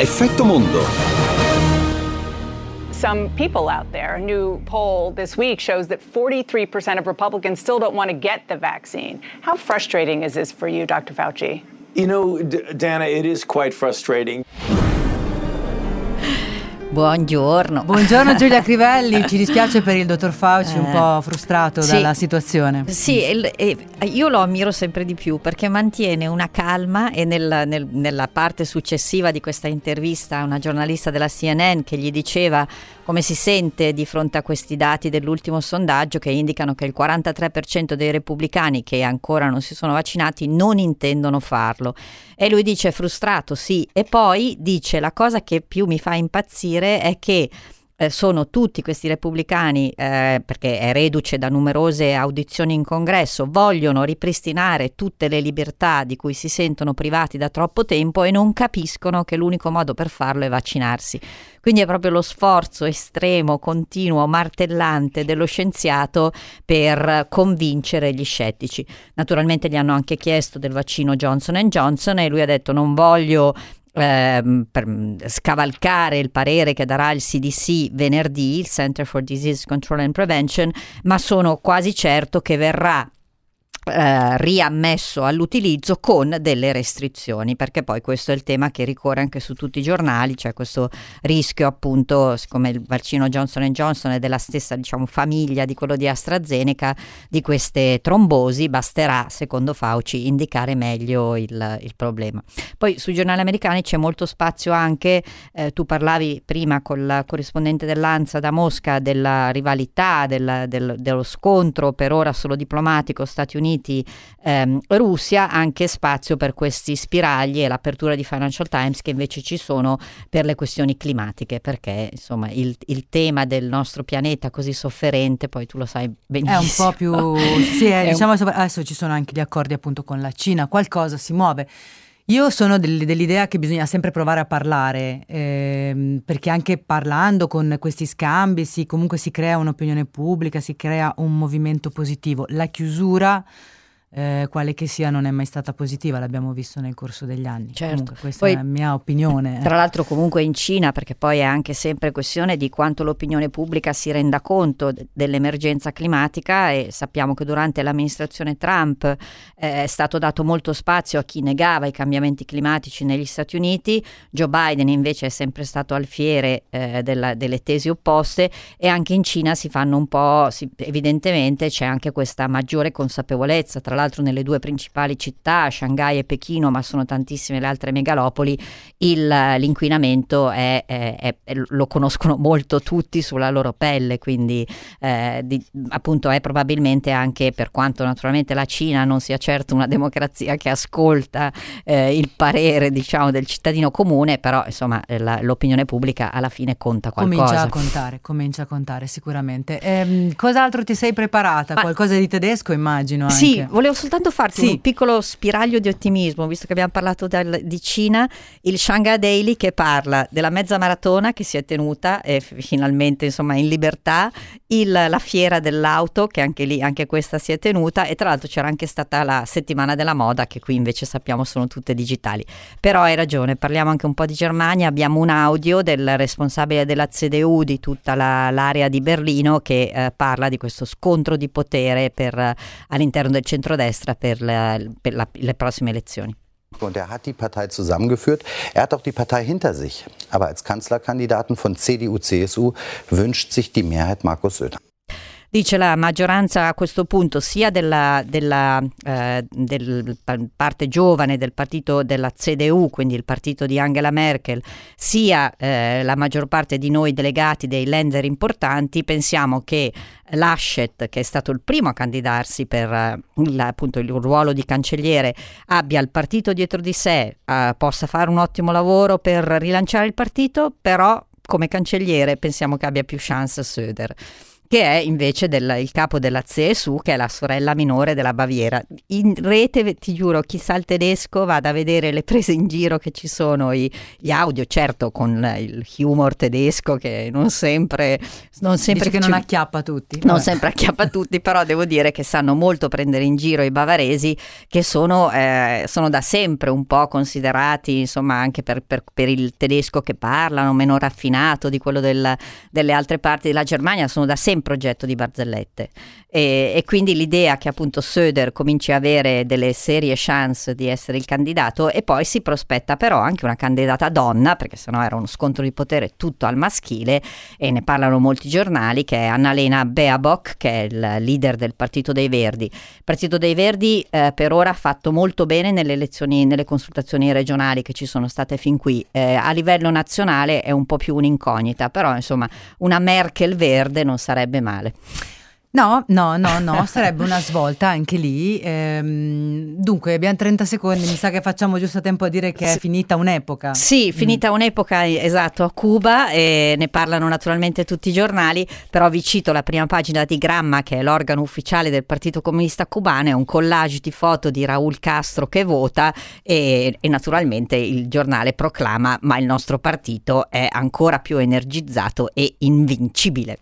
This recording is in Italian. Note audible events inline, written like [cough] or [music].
Effetto Mondo. some people out there. A new poll this week shows that 43% of Republicans still don't want to get the vaccine. How frustrating is this for you, Dr. Fauci? You know, D- Dana, it is quite frustrating. Buongiorno. Buongiorno Giulia [laughs] Crivelli, ci dispiace per il dottor Fauci, un po' frustrato sì. dalla situazione. Sì, io lo ammiro sempre di più perché mantiene una calma e nel, nel, nella parte successiva di questa intervista una giornalista della CNN che gli diceva come si sente di fronte a questi dati dell'ultimo sondaggio che indicano che il 43% dei repubblicani che ancora non si sono vaccinati non intendono farlo. E lui dice frustrato, sì, e poi dice la cosa che più mi fa impazzire è che eh, sono tutti questi repubblicani, eh, perché è reduce da numerose audizioni in congresso, vogliono ripristinare tutte le libertà di cui si sentono privati da troppo tempo e non capiscono che l'unico modo per farlo è vaccinarsi. Quindi è proprio lo sforzo estremo, continuo, martellante dello scienziato per convincere gli scettici. Naturalmente gli hanno anche chiesto del vaccino Johnson Johnson e lui ha detto non voglio eh, per scavalcare il parere che darà il CDC venerdì, il Center for Disease Control and Prevention, ma sono quasi certo che verrà eh, riammesso all'utilizzo con delle restrizioni, perché poi questo è il tema che ricorre anche su tutti i giornali, c'è questo rischio appunto, siccome il vaccino Johnson Johnson è della stessa diciamo, famiglia di quello di AstraZeneca, di queste trombosi, basterà, secondo Fauci, indicare meglio il, il problema. Poi sui giornali americani c'è molto spazio anche, eh, tu parlavi prima con la corrispondente dell'ANSA da Mosca della rivalità, del, del, dello scontro per ora solo diplomatico Stati Uniti Uniti, ehm, Russia, anche spazio per questi spiragli e l'apertura di Financial Times che invece ci sono per le questioni climatiche, perché insomma il, il tema del nostro pianeta così sofferente, poi tu lo sai benissimo. È un po' più... sì, [laughs] è, diciamo, adesso ci sono anche gli accordi appunto con la Cina, qualcosa si muove. Io sono del, dell'idea che bisogna sempre provare a parlare, ehm, perché anche parlando con questi scambi si, comunque si crea un'opinione pubblica, si crea un movimento positivo. La chiusura eh, quale che sia non è mai stata positiva, l'abbiamo visto nel corso degli anni. Certo. Comunque, questa poi, è la mia opinione. Tra l'altro comunque in Cina, perché poi è anche sempre questione di quanto l'opinione pubblica si renda conto d- dell'emergenza climatica e sappiamo che durante l'amministrazione Trump eh, è stato dato molto spazio a chi negava i cambiamenti climatici negli Stati Uniti, Joe Biden invece è sempre stato alfiere eh, della, delle tesi opposte e anche in Cina si fanno un po', si, evidentemente c'è anche questa maggiore consapevolezza, tra l'altro nelle due principali città, Shanghai e Pechino, ma sono tantissime le altre megalopoli, il, l'inquinamento è, è, è, lo conoscono molto tutti sulla loro pelle, quindi eh, di, appunto è probabilmente anche per quanto naturalmente la Cina non sia certo una democrazia che ascolta eh, il parere diciamo del cittadino comune, però insomma la, l'opinione pubblica alla fine conta qualcosa. Comincia a contare, comincia a contare sicuramente. Ehm, cos'altro ti sei preparata? Ma, Qualcosa di tedesco immagino anche. Sì, volevo soltanto farti Sì. un piccolo spiraglio di ottimismo, visto che abbiamo parlato del- di Cina, il Shanghai Daily che parla della mezza maratona che si è tenuta e f- finalmente insomma in libertà, il- la fiera dell'auto che anche lì, anche questa si è tenuta e tra l'altro c'era anche stata la settimana della moda che qui invece sappiamo sono tutte digitali. Però hai ragione, parliamo anche un po' di Germania, abbiamo un audio del responsabile della CDU di tutta la- l'area di Berlino che eh, parla di questo scontro di potere per, eh, all'interno del centrodestra per, la- per la- le prossime elezioni. Und er hat die Partei zusammengeführt. Er hat auch die Partei hinter sich. Aber als Kanzlerkandidaten von CDU, CSU wünscht sich die Mehrheit Markus Söder. Dice la maggioranza a questo punto sia della, della eh, del pa- parte giovane del partito della CDU, quindi il partito di Angela Merkel, sia eh, la maggior parte di noi delegati dei lender importanti, pensiamo che Laschet, che è stato il primo a candidarsi per eh, il, appunto il ruolo di cancelliere, abbia il partito dietro di sé, eh, possa fare un ottimo lavoro per rilanciare il partito, però come cancelliere pensiamo che abbia più chance Söder. Che è invece del, il capo della CSU, che è la sorella minore della Baviera. In rete, ti giuro, chi sa il tedesco vada a vedere le prese in giro che ci sono, i, gli audio, certo con il humor tedesco che non sempre... Non sempre Dici che ci, non acchiappa tutti. Non sempre acchiappa [laughs] tutti, però devo dire che sanno molto prendere in giro i bavaresi che sono, eh, sono da sempre un po' considerati, insomma, anche per, per, per, il tedesco che parlano, meno raffinato di quello del, delle altre parti della Germania, sono da sempre progetto di barzellette e, e, quindi l'idea che appunto Söder cominci a avere delle serie chance di essere il candidato e poi si prospetta però anche una candidata donna perché sennò era uno scontro di potere tutto al maschile e ne parlano molti giornali che è Annalena Beabock che è il leader del Partito dei Verdi. Il Partito dei Verdi eh, per ora ha fatto molto bene nelle elezioni, nelle consultazioni regionali che ci sono state fin qui. Eh, a livello nazionale è un po' più un'incognita, però insomma una Merkel verde non sarebbe male. No, no, no, no, sarebbe una svolta anche lì. Ehm, dunque, abbiamo 30 secondi, mi sa che facciamo giusto a tempo a dire che è finita un'epoca. Sì, finita mm. un'epoca, esatto, a Cuba e ne parlano naturalmente tutti i giornali, però vi cito la prima pagina di Gramma, che è l'organo ufficiale del Partito Comunista Cubano, è un collage di foto di Raúl Castro che vota e, e naturalmente il giornale proclama ma il nostro partito è ancora più energizzato e invincibile.